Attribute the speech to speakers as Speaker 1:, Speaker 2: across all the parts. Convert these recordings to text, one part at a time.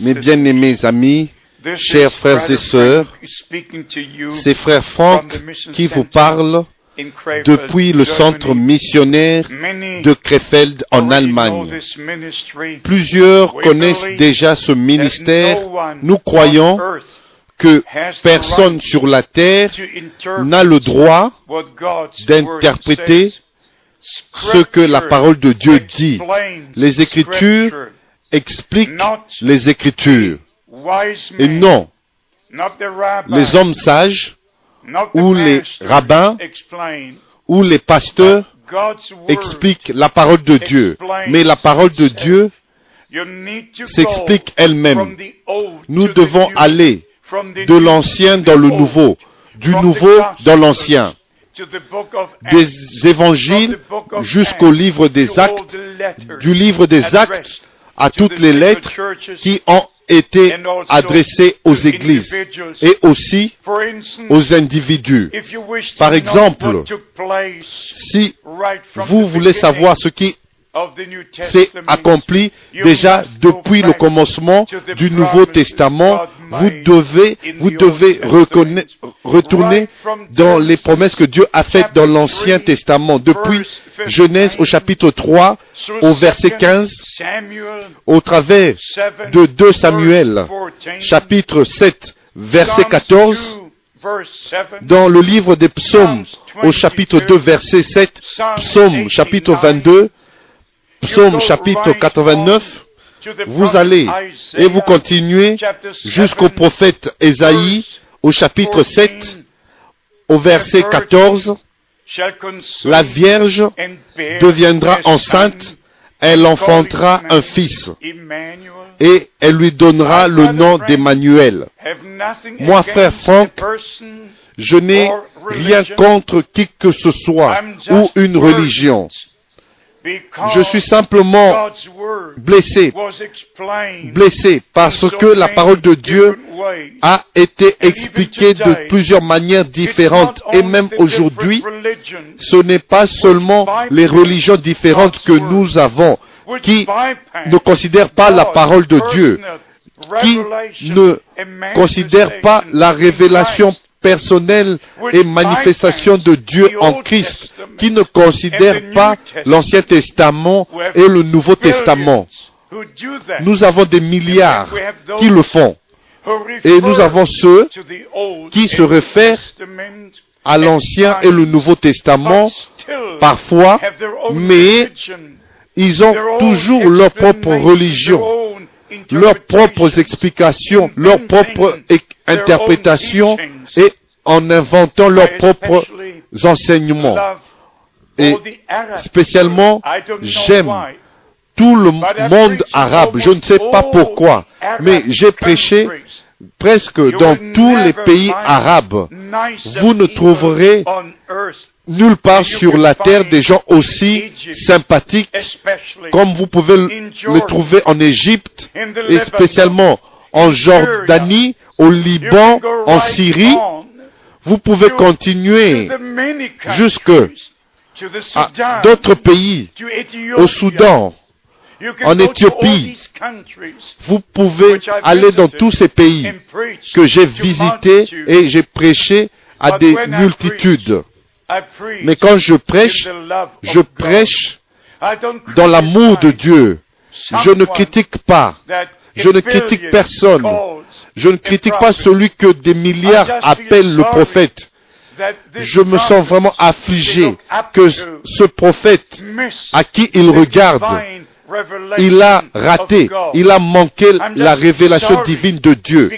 Speaker 1: Mes bien-aimés amis, chers frères et sœurs, c'est frère Franck qui vous parle depuis le centre missionnaire de Krefeld en Allemagne. Plusieurs connaissent déjà ce ministère. Nous croyons que personne sur la terre n'a le droit d'interpréter ce que la parole de Dieu dit. Les Écritures expliquent les Écritures. Et non, les hommes sages ou les rabbins ou les pasteurs expliquent la parole de Dieu. Mais la parole de Dieu s'explique elle-même. Nous devons aller de l'ancien dans le nouveau, du nouveau dans l'ancien, des évangiles jusqu'au livre des actes, du livre des actes à toutes les lettres qui ont été adressées aux églises et aussi aux individus. Par exemple, si vous voulez savoir ce qui s'est accompli déjà depuis le commencement du Nouveau Testament, vous devez, vous devez retourner dans les promesses que Dieu a faites dans l'Ancien Testament, depuis Genèse au chapitre 3, au verset 15, au travers de 2 Samuel, chapitre 7, verset 14, dans le livre des psaumes, au chapitre 2, verset 7, psaume chapitre 22, psaume chapitre 89, vous allez et vous continuez jusqu'au prophète Ésaïe au chapitre 7, au verset 14, la Vierge deviendra enceinte, elle enfantera un fils et elle lui donnera le nom d'Emmanuel. Moi, frère Franck, Je n'ai rien contre qui que ce soit ou une religion. Je suis simplement blessé, blessé parce que la parole de Dieu a été expliquée de plusieurs manières différentes. Et même aujourd'hui, ce n'est pas seulement les religions différentes que nous avons qui ne considèrent pas la parole de Dieu, qui ne considèrent pas la révélation personnelle et manifestation de Dieu en Christ, qui ne considèrent pas l'Ancien Testament et le Nouveau Testament. Nous avons des milliards qui le font. Et nous avons ceux qui se réfèrent à l'Ancien et le Nouveau Testament parfois, mais ils ont toujours leur propre religion, leurs propres explications, leurs propres interprétations et en inventant leurs propres enseignements. Et spécialement, j'aime tout le monde arabe. Je ne sais pas pourquoi, mais j'ai prêché presque dans tous les pays arabes. Vous ne trouverez nulle part sur la terre des gens aussi sympathiques comme vous pouvez le trouver en Égypte et spécialement en Jordanie, au Liban, en Syrie. Vous pouvez continuer jusque à d'autres pays, au Soudan, en Éthiopie. Vous pouvez aller dans tous ces pays que j'ai visités et j'ai prêché à des multitudes. Mais quand je prêche, je prêche dans l'amour de Dieu. Je ne critique pas. Je ne critique personne. Je ne critique pas celui que des milliards appellent le prophète. Je me sens vraiment affligé que ce prophète à qui il regarde, il a raté, il a manqué la révélation divine de Dieu.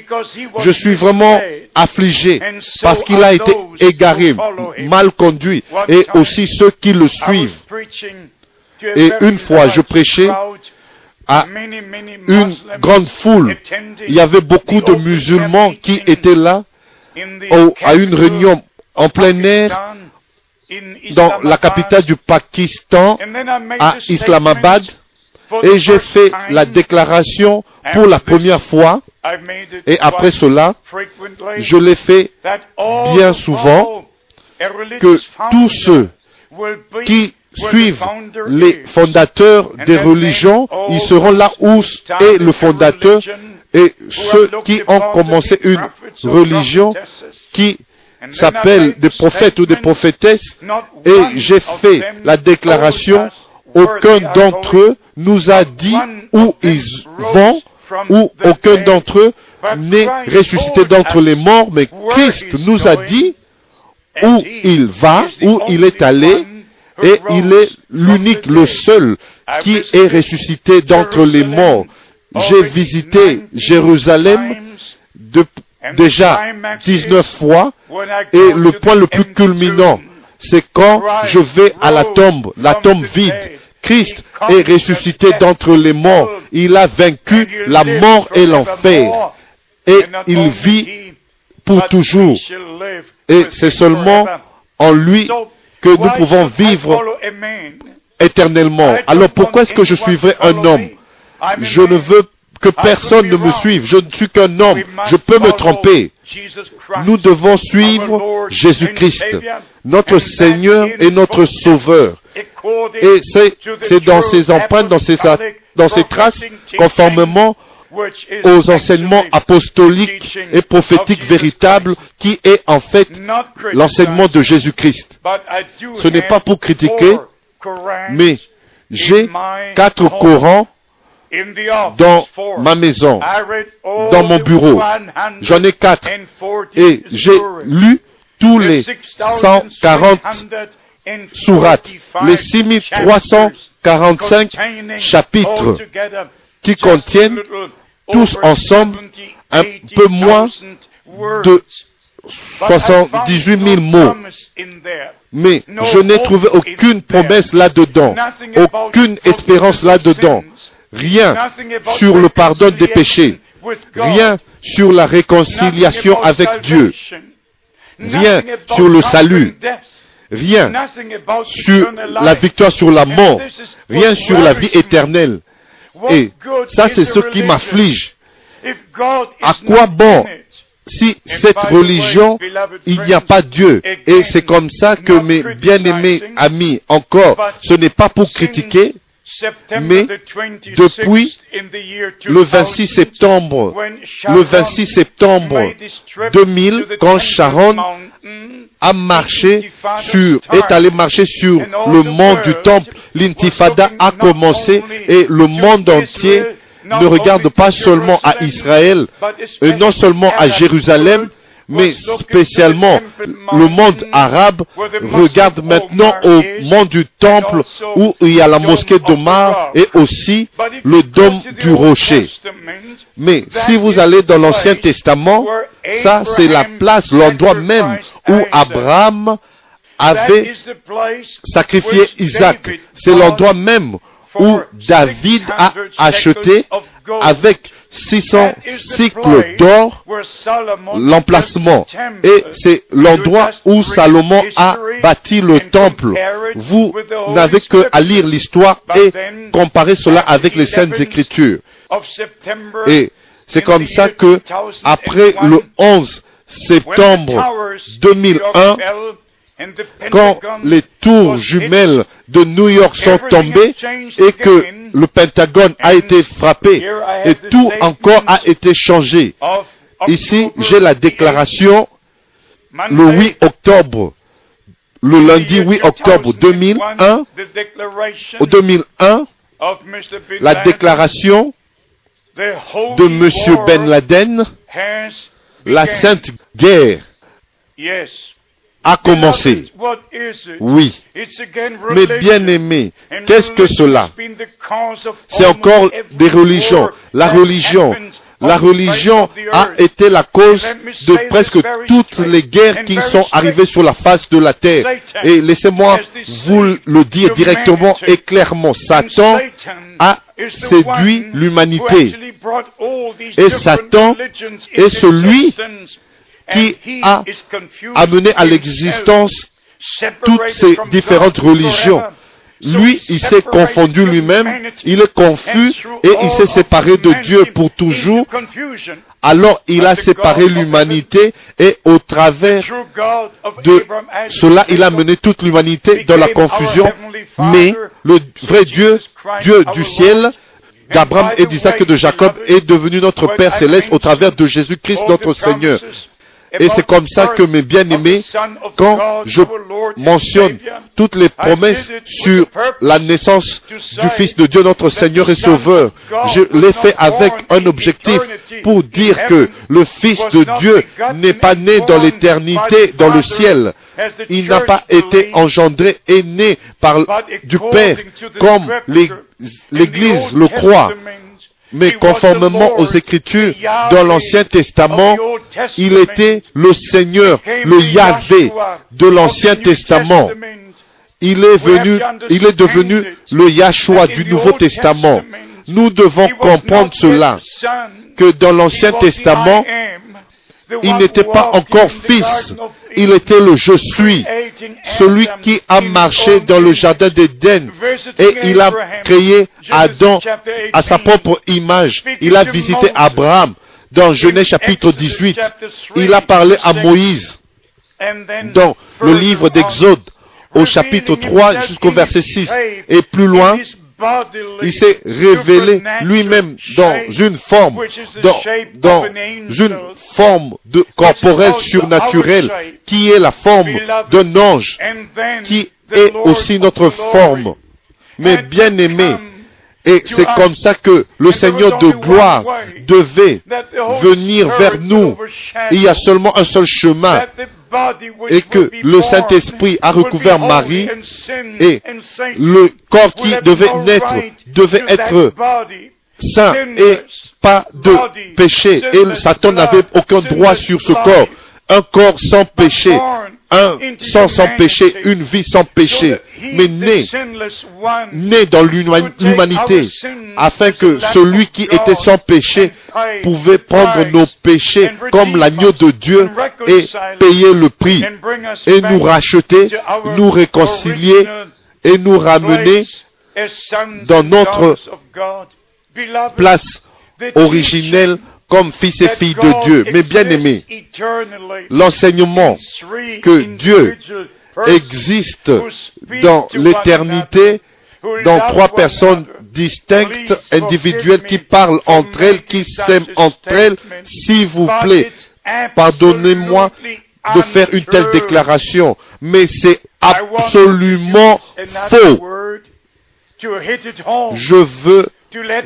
Speaker 1: Je suis vraiment affligé parce qu'il a été égaré, mal conduit, et aussi ceux qui le suivent. Et une fois, je prêchais à une grande foule. Il y avait beaucoup de musulmans qui étaient là à une réunion en plein air dans la capitale du Pakistan, à Islamabad. Et j'ai fait la déclaration pour la première fois. Et après cela, je l'ai fait bien souvent que tous ceux qui suivent les fondateurs des religions, ils seront là où est le fondateur et ceux qui ont commencé une religion qui s'appelle des prophètes ou des prophétesses et j'ai fait la déclaration, aucun d'entre eux nous a dit où ils vont ou aucun d'entre eux n'est ressuscité d'entre les morts, mais Christ nous a dit où il va, où il est allé, et il est l'unique, le seul qui est ressuscité d'entre les morts. J'ai visité Jérusalem de, déjà 19 fois et le point le plus culminant, c'est quand je vais à la tombe, la tombe vide. Christ est ressuscité d'entre les morts. Il a vaincu la mort et l'enfer. Et il vit pour toujours. Et c'est seulement en lui que nous pouvons vivre éternellement. Alors pourquoi est-ce que je suivrai un homme? Je ne veux que personne ne me suive. Je ne suis qu'un homme. Je peux me tromper. Nous devons suivre Jésus-Christ, notre Seigneur et notre Sauveur. Et c'est dans ses empreintes, dans ses, dans ses traces, conformément aux enseignements apostoliques et prophétiques véritables qui est en fait l'enseignement de Jésus-Christ. Ce n'est pas pour critiquer, mais j'ai quatre Corans dans ma maison, dans mon bureau. J'en ai quatre. Et j'ai lu tous les 140 sourates, les 6345 chapitres qui contiennent tous ensemble un peu moins de 78 000 mots. Mais je n'ai trouvé aucune promesse là-dedans, aucune espérance là-dedans, rien sur le pardon des péchés, rien sur la réconciliation avec Dieu, rien sur le salut, rien sur la victoire sur la mort, rien sur la vie éternelle. Et ça, c'est ce qui m'afflige. À quoi bon si cette religion, il n'y a pas Dieu? Et c'est comme ça que mes bien-aimés amis, encore, ce n'est pas pour critiquer, mais depuis le 26 septembre, le 26 septembre 2000, quand Sharon a marché sur, est allé marcher sur le mont du temple, l'intifada a commencé et le monde entier ne regarde pas seulement à Israël, et non seulement à Jérusalem, mais spécialement le monde arabe regarde maintenant au monde du temple où il y a la mosquée d'Omar et aussi le dôme du rocher. Mais si vous allez dans l'Ancien Testament, ça c'est la place, l'endroit même où Abraham avait sacrifié Isaac. C'est l'endroit même où David a acheté avec 600 cycles d'or l'emplacement. Et c'est l'endroit où Salomon a bâti le temple. Vous n'avez que à lire l'histoire et comparer cela avec les Saintes Écritures. Et c'est comme ça que, après le 11 septembre 2001, quand les tours jumelles de New York sont tombées et que le Pentagone a été frappé et tout encore a été changé. Ici, j'ai la déclaration le 8 octobre, le lundi 8 octobre 2001, au 2001, la déclaration de M. Ben Laden, la Sainte Guerre a commencé. Oui. Mais bien aimé, qu'est-ce que cela? C'est encore des religions. La religion. La religion a été la cause de presque toutes les guerres qui sont arrivées sur la face de la terre. Et laissez-moi vous le dire directement et clairement. Satan a séduit l'humanité. Et Satan est celui qui a amené à l'existence toutes ces différentes religions. lui, il s'est confondu lui-même, il est confus et il s'est séparé de Dieu pour toujours. Alors il a séparé l'humanité et au travers de cela, il a mené toute l'humanité dans la confusion. Mais le vrai Dieu, Dieu du ciel, d'Abraham et d'Isaac et de Jacob est devenu notre Père céleste au travers de Jésus-Christ notre Seigneur. Et c'est comme ça que mes bien-aimés, quand je mentionne toutes les promesses sur la naissance du Fils de Dieu, notre Seigneur et Sauveur, je l'ai fait avec un objectif pour dire que le Fils de Dieu n'est pas né dans l'éternité, dans le ciel. Il n'a pas été engendré et né par, du Père, comme l'Église le croit. Mais conformément aux Écritures, dans l'Ancien Testament, il était le Seigneur, le Yahvé de l'Ancien Testament. Il est venu, il est devenu le Yahshua du Nouveau Testament. Nous devons comprendre cela, que dans l'Ancien Testament, il n'était pas encore fils, il était le je suis, celui qui a marché dans le jardin d'Éden. Et il a créé Adam à sa propre image. Il a visité Abraham dans Genèse chapitre 18. Il a parlé à Moïse dans le livre d'Exode au chapitre 3 jusqu'au verset 6 et plus loin il s'est révélé lui-même dans une forme, dans, dans une forme de corporelle surnaturelle, qui est la forme d'un ange, qui est aussi notre forme. Mais bien aimé, et c'est comme ça que le Seigneur de gloire devait venir vers nous. Il y a seulement un seul chemin et que le Saint-Esprit a recouvert Marie et le corps qui devait naître devait être saint et pas de péché. Et Satan n'avait aucun droit sur ce corps. Un corps sans péché, un sang sans péché, une vie sans péché, mais né, né dans l'humanité, afin que celui qui était sans péché pouvait prendre nos péchés comme l'agneau de Dieu et payer le prix, et nous racheter, nous réconcilier et nous ramener dans notre place originelle comme fils et filles de Dieu. Mais bien aimé, l'enseignement que Dieu existe dans l'éternité, dans trois personnes distinctes, individuelles, qui parlent entre elles, qui s'aiment entre elles, s'il vous plaît, pardonnez-moi de faire une telle déclaration, mais c'est absolument faux. Je veux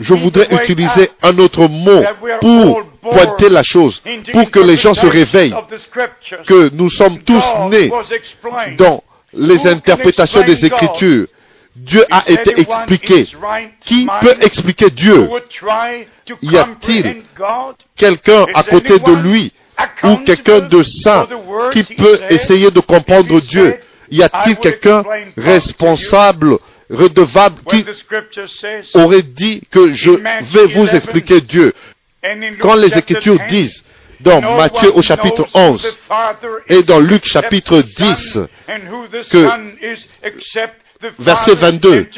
Speaker 1: je voudrais utiliser un autre mot pour pointer la chose, pour que les gens se réveillent, que nous sommes tous nés dans les interprétations des Écritures. Dieu a été expliqué. Qui peut expliquer Dieu? Y a-t-il quelqu'un à côté de lui ou quelqu'un de saint qui peut essayer de comprendre Dieu? Y a-t-il quelqu'un responsable redevable qui aurait dit que je vais vous expliquer Dieu. Quand les Écritures disent dans Matthieu au chapitre 11 et dans Luc chapitre 10 que verset 22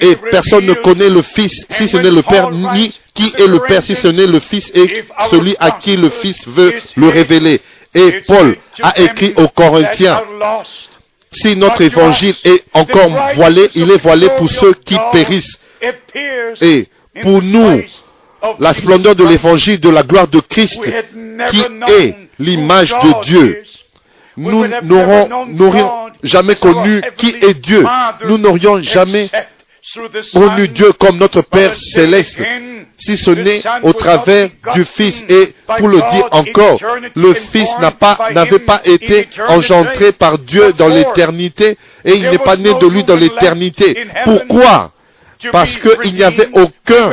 Speaker 1: et personne ne connaît le Fils si ce n'est le Père ni qui est le Père si ce n'est le Fils et celui à qui le Fils veut le révéler. Et Paul a écrit aux Corinthiens si notre évangile est encore voilé, il est voilé pour ceux qui périssent. Et pour nous, la splendeur de l'évangile de la gloire de Christ, qui est l'image de Dieu, nous n'aurions jamais connu qui est Dieu. Nous n'aurions jamais connu Dieu comme notre Père céleste, si ce n'est au travers du Fils. Et pour le dire encore, le Fils n'a pas, n'avait pas été engendré par Dieu dans l'éternité et il n'est pas né de lui dans l'éternité. Pourquoi? Parce qu'il n'y avait aucun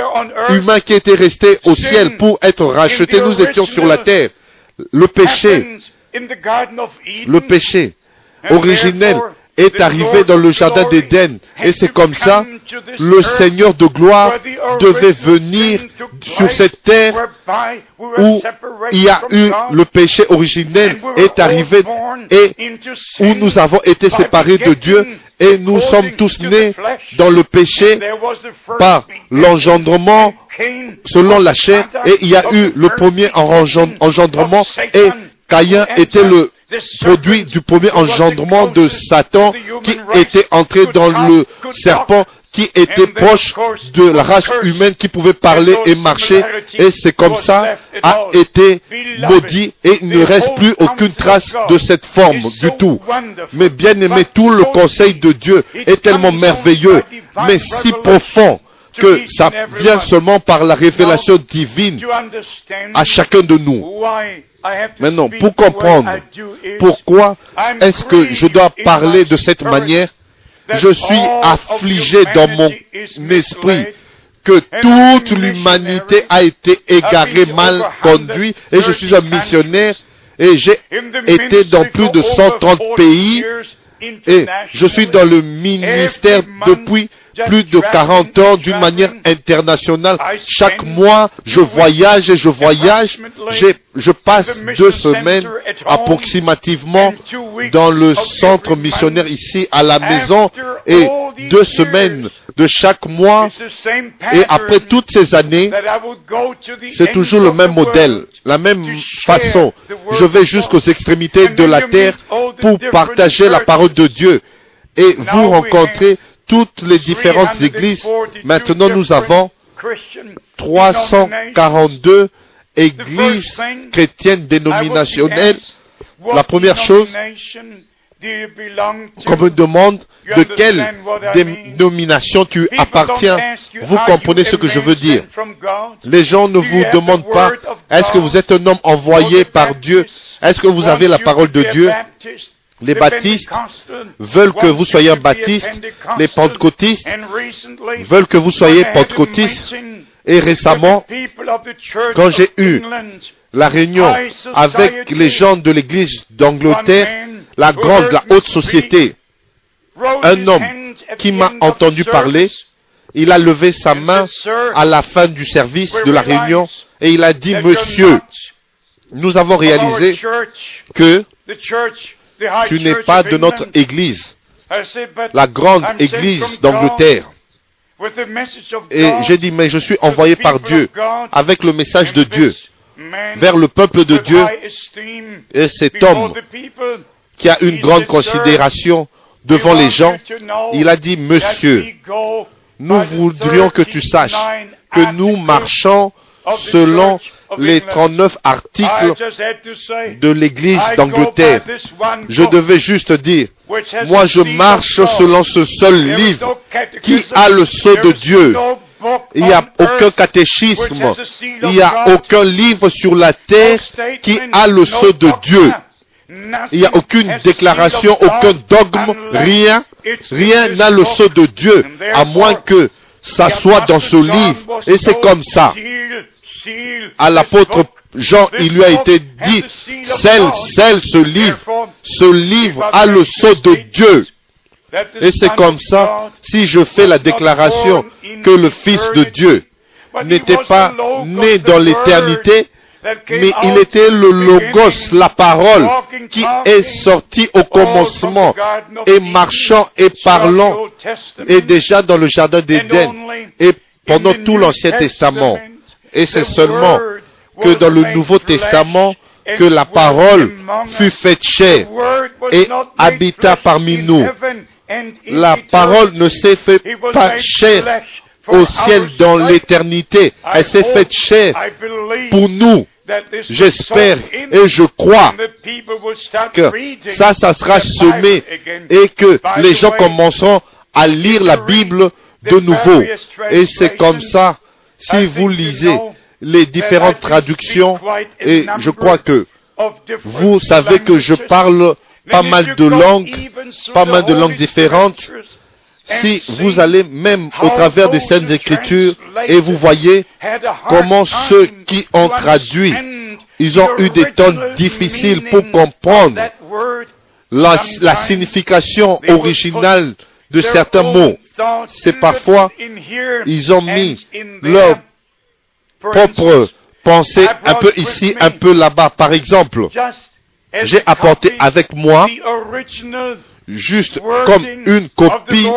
Speaker 1: humain qui était resté au ciel pour être racheté. Nous étions sur la terre. Le péché, le péché originel est arrivé dans le jardin d'Éden. Et c'est comme ça, le Seigneur de gloire devait venir sur cette terre où il y a eu le péché originel est arrivé et où nous avons été séparés de Dieu et nous sommes tous nés dans le péché par l'engendrement selon la chair et il y a eu le premier engendrement et Caïn était le produit du premier engendrement de Satan qui était entré dans le serpent qui était proche de la race humaine qui pouvait parler et marcher. et c'est comme ça a été maudit et il ne reste plus aucune trace de cette forme du tout. Mais bien aimé, tout le conseil de Dieu est tellement merveilleux, mais si profond que ça vient seulement par la révélation divine à chacun de nous. Maintenant, pour comprendre pourquoi est-ce que je dois parler de cette manière, je suis affligé dans mon esprit que toute l'humanité a été égarée, mal conduite, et je suis un missionnaire, et j'ai été dans plus de 130 pays, et je suis dans le ministère depuis plus de 40 ans d'une manière internationale. Chaque mois, je voyage et je voyage. Je passe deux semaines approximativement dans le centre missionnaire ici à la maison et deux semaines de chaque mois. Et après toutes ces années, c'est toujours le même modèle, la même façon. Je vais jusqu'aux extrémités de la terre pour partager la parole de Dieu et vous rencontrer toutes les différentes églises. Maintenant, nous avons 342 églises chrétiennes dénominationnelles. La première chose qu'on me demande de quelle dénomination tu appartiens, vous comprenez ce que je veux dire. Les gens ne vous demandent pas, est-ce que vous êtes un homme envoyé par Dieu? Est-ce que vous avez la parole de Dieu? Les baptistes veulent que vous soyez un baptiste. Les pentecôtistes veulent que vous soyez pentecôtiste. Et récemment, quand j'ai eu la réunion avec les gens de l'église d'Angleterre, la grande, la haute société, un homme qui m'a entendu parler, il a levé sa main à la fin du service de la réunion et il a dit, Monsieur, nous avons réalisé que tu n'es pas de notre Église, la grande Église d'Angleterre. Et j'ai dit, mais je suis envoyé par Dieu avec le message de Dieu vers le peuple de Dieu. Et cet homme qui a une grande considération devant les gens, il a dit, Monsieur, nous voudrions que tu saches que nous marchons selon les 39 articles de l'Église d'Angleterre. Je devais juste dire, moi je marche selon ce seul livre qui a le sceau de Dieu. Il n'y a aucun catéchisme, il n'y a aucun livre sur la terre qui a le sceau de Dieu. Il n'y a aucune déclaration, aucun dogme, rien. Rien n'a le sceau de Dieu, à moins que ça soit dans ce livre. Et c'est comme ça à l'apôtre Jean, il lui a été dit, celle, celle, ce livre, ce livre a le sceau de Dieu. Et c'est comme ça, si je fais la déclaration que le Fils de Dieu n'était pas né dans l'éternité, mais il était le logos, la parole, qui est sorti au commencement et marchant et parlant, et déjà dans le jardin d'Éden, et pendant tout l'Ancien Testament. Et c'est seulement que dans le Nouveau Testament que la parole fut faite chair et habita parmi nous. La parole ne s'est faite pas chair au ciel dans l'éternité. Elle s'est faite chair pour nous. J'espère et je crois que ça, ça sera semé et que les gens commenceront à lire la Bible de nouveau. Et c'est comme ça si vous lisez les différentes traductions, et je crois que vous savez que je parle pas mal de langues, pas mal de langues différentes, si vous allez même au travers des scènes Écritures et vous voyez comment ceux qui ont traduit, ils ont eu des temps difficiles pour comprendre la, la signification originale de certains mots. C'est parfois, ils ont mis leur propre pensée un peu ici, un peu là-bas. Par exemple, j'ai apporté avec moi juste comme une copie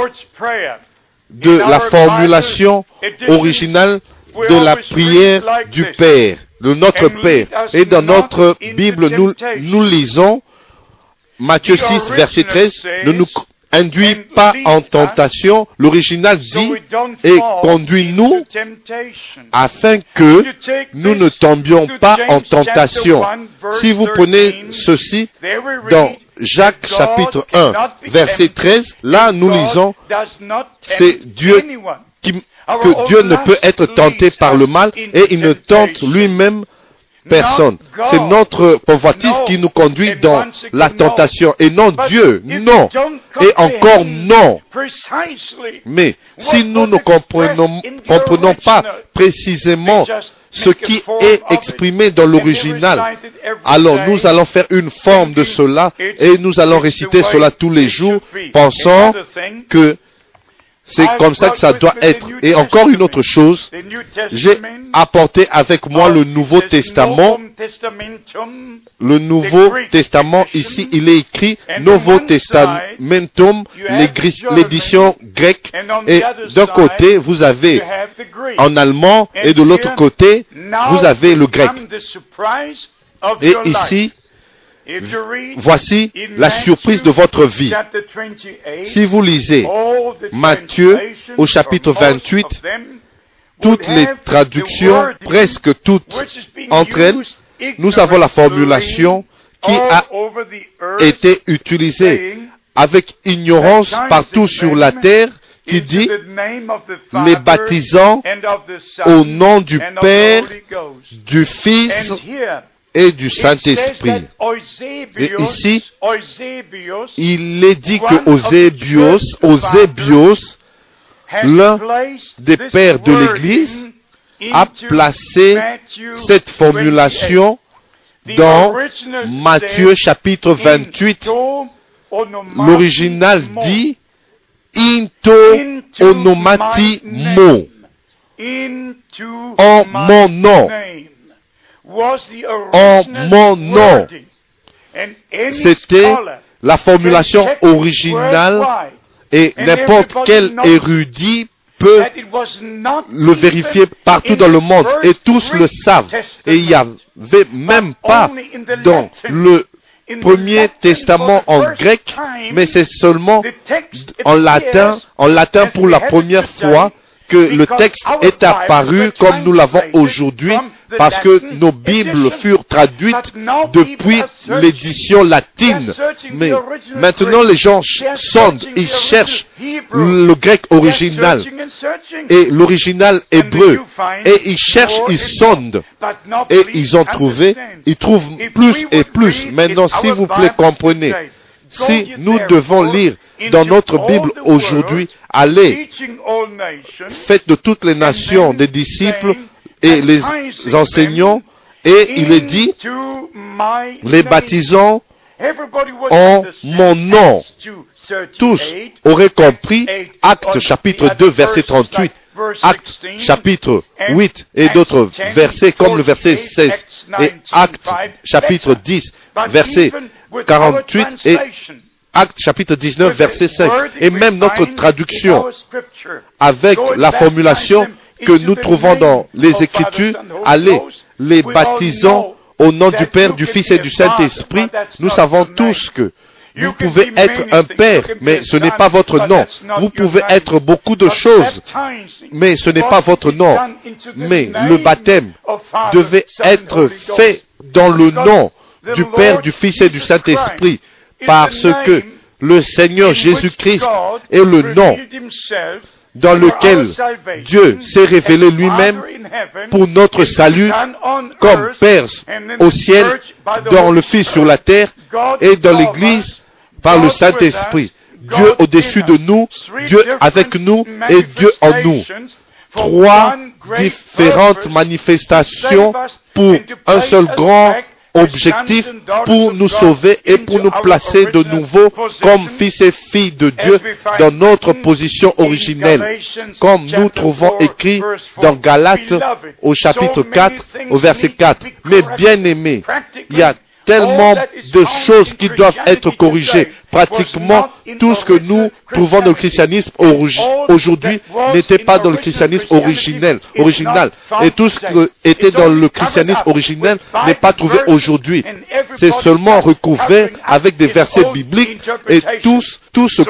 Speaker 1: de la formulation originale de la prière du Père, de notre Père. Et dans notre Bible, nous, lisons Matthieu 6, verset 13, ne nous induis pas en tentation. L'original dit, et conduis-nous afin que nous ne tombions pas en tentation. Si vous prenez ceci dans Jacques chapitre 1, verset 13, là nous lisons, c'est Dieu qui, que Dieu ne peut être tenté par le mal et il ne tente lui-même personne. C'est notre convoitise qui nous conduit dans la tentation et non Dieu. Non. Et encore non. Mais si nous ne comprenons, comprenons pas précisément ce qui est exprimé dans l'original, alors nous allons faire une forme de cela et nous allons réciter cela tous les jours, pensant que c'est comme ça que ça doit être. Et encore une autre chose, j'ai apporté avec moi le Nouveau Testament. Le Nouveau Testament, ici, il est écrit Nouveau Testamentum, l'édition grecque. Et d'un côté, vous avez en allemand, et de l'autre côté, vous avez le grec. Et ici, Voici la surprise de votre vie. Si vous lisez Matthieu au chapitre 28, toutes les traductions, presque toutes entre elles, nous avons la formulation qui a été utilisée avec ignorance partout sur la terre qui dit les baptisants au nom du Père, du Fils et du Saint-Esprit. Et ici, il est dit que Eusébios, l'un des pères de l'Église, a placé cette formulation dans Matthieu chapitre 28. L'original dit into onomati mo en mon nom en mon nom. C'était la formulation originale et n'importe quel érudit peut le vérifier partout dans le monde et tous le savent. Et il n'y avait même pas dans le Premier Testament en grec, mais c'est seulement en latin, en latin pour la première fois que le texte est apparu comme nous l'avons aujourd'hui parce que nos Bibles furent traduites depuis l'édition latine. Mais maintenant les gens sondent, ils cherchent le grec original et l'original hébreu. Et ils cherchent, ils sondent. Et ils ont trouvé, ils trouvent plus et plus. Maintenant, s'il vous plaît, comprenez. Si nous devons lire dans notre Bible aujourd'hui, allez, faites de toutes les nations des disciples et les enseignants, et il est dit, les baptisants en mon nom. Tous auraient compris Acte chapitre 2 verset 38. Acte chapitre 8 et d'autres versets comme le verset 16 et Acte chapitre 10 verset 48 et Acte chapitre 19 verset 5 et même notre traduction avec la formulation que nous trouvons dans les Écritures, allez, les baptisons au nom du Père, du Fils et du Saint-Esprit. Nous savons tous que vous pouvez être un père, mais ce n'est pas votre nom. Vous pouvez être beaucoup de choses, mais ce n'est pas votre nom. Mais le baptême devait être fait dans le nom du Père, du Fils et du Saint-Esprit, parce que le Seigneur Jésus-Christ est le nom dans lequel Dieu s'est révélé lui-même pour notre salut comme Père au ciel, dans le Fils sur la terre et dans l'Église par le Saint-Esprit. Dieu au-dessus de nous, Dieu avec nous et Dieu en nous. Trois différentes manifestations pour un seul grand objectif pour nous sauver et pour nous placer de nouveau comme fils et filles de Dieu dans notre position originelle, comme nous trouvons écrit dans Galates au chapitre 4, au verset 4. Mais bien aimés, il y a tellement de choses qui doivent être corrigées. Pratiquement tout ce que nous trouvons dans le christianisme aujourd'hui n'était pas dans le christianisme original. Et tout ce qui était dans le christianisme originel n'est pas trouvé aujourd'hui. C'est seulement recouvert avec des versets bibliques et tous, se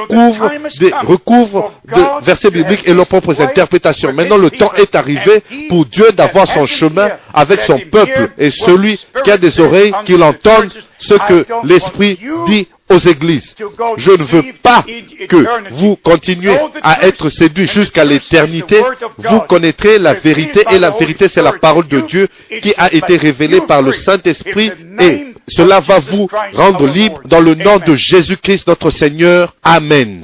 Speaker 1: des, de versets bibliques et leurs propres interprétations. Maintenant, le temps est arrivé pour Dieu d'avoir son chemin avec son peuple et celui qui a des oreilles, qu'il entende ce que l'Esprit dit aux églises. Je ne veux pas que vous continuez à être séduits jusqu'à l'éternité. Vous connaîtrez la vérité et la vérité c'est la parole de Dieu qui a été révélée par le Saint-Esprit et cela va vous rendre libre dans le nom de Jésus-Christ notre Seigneur. Amen.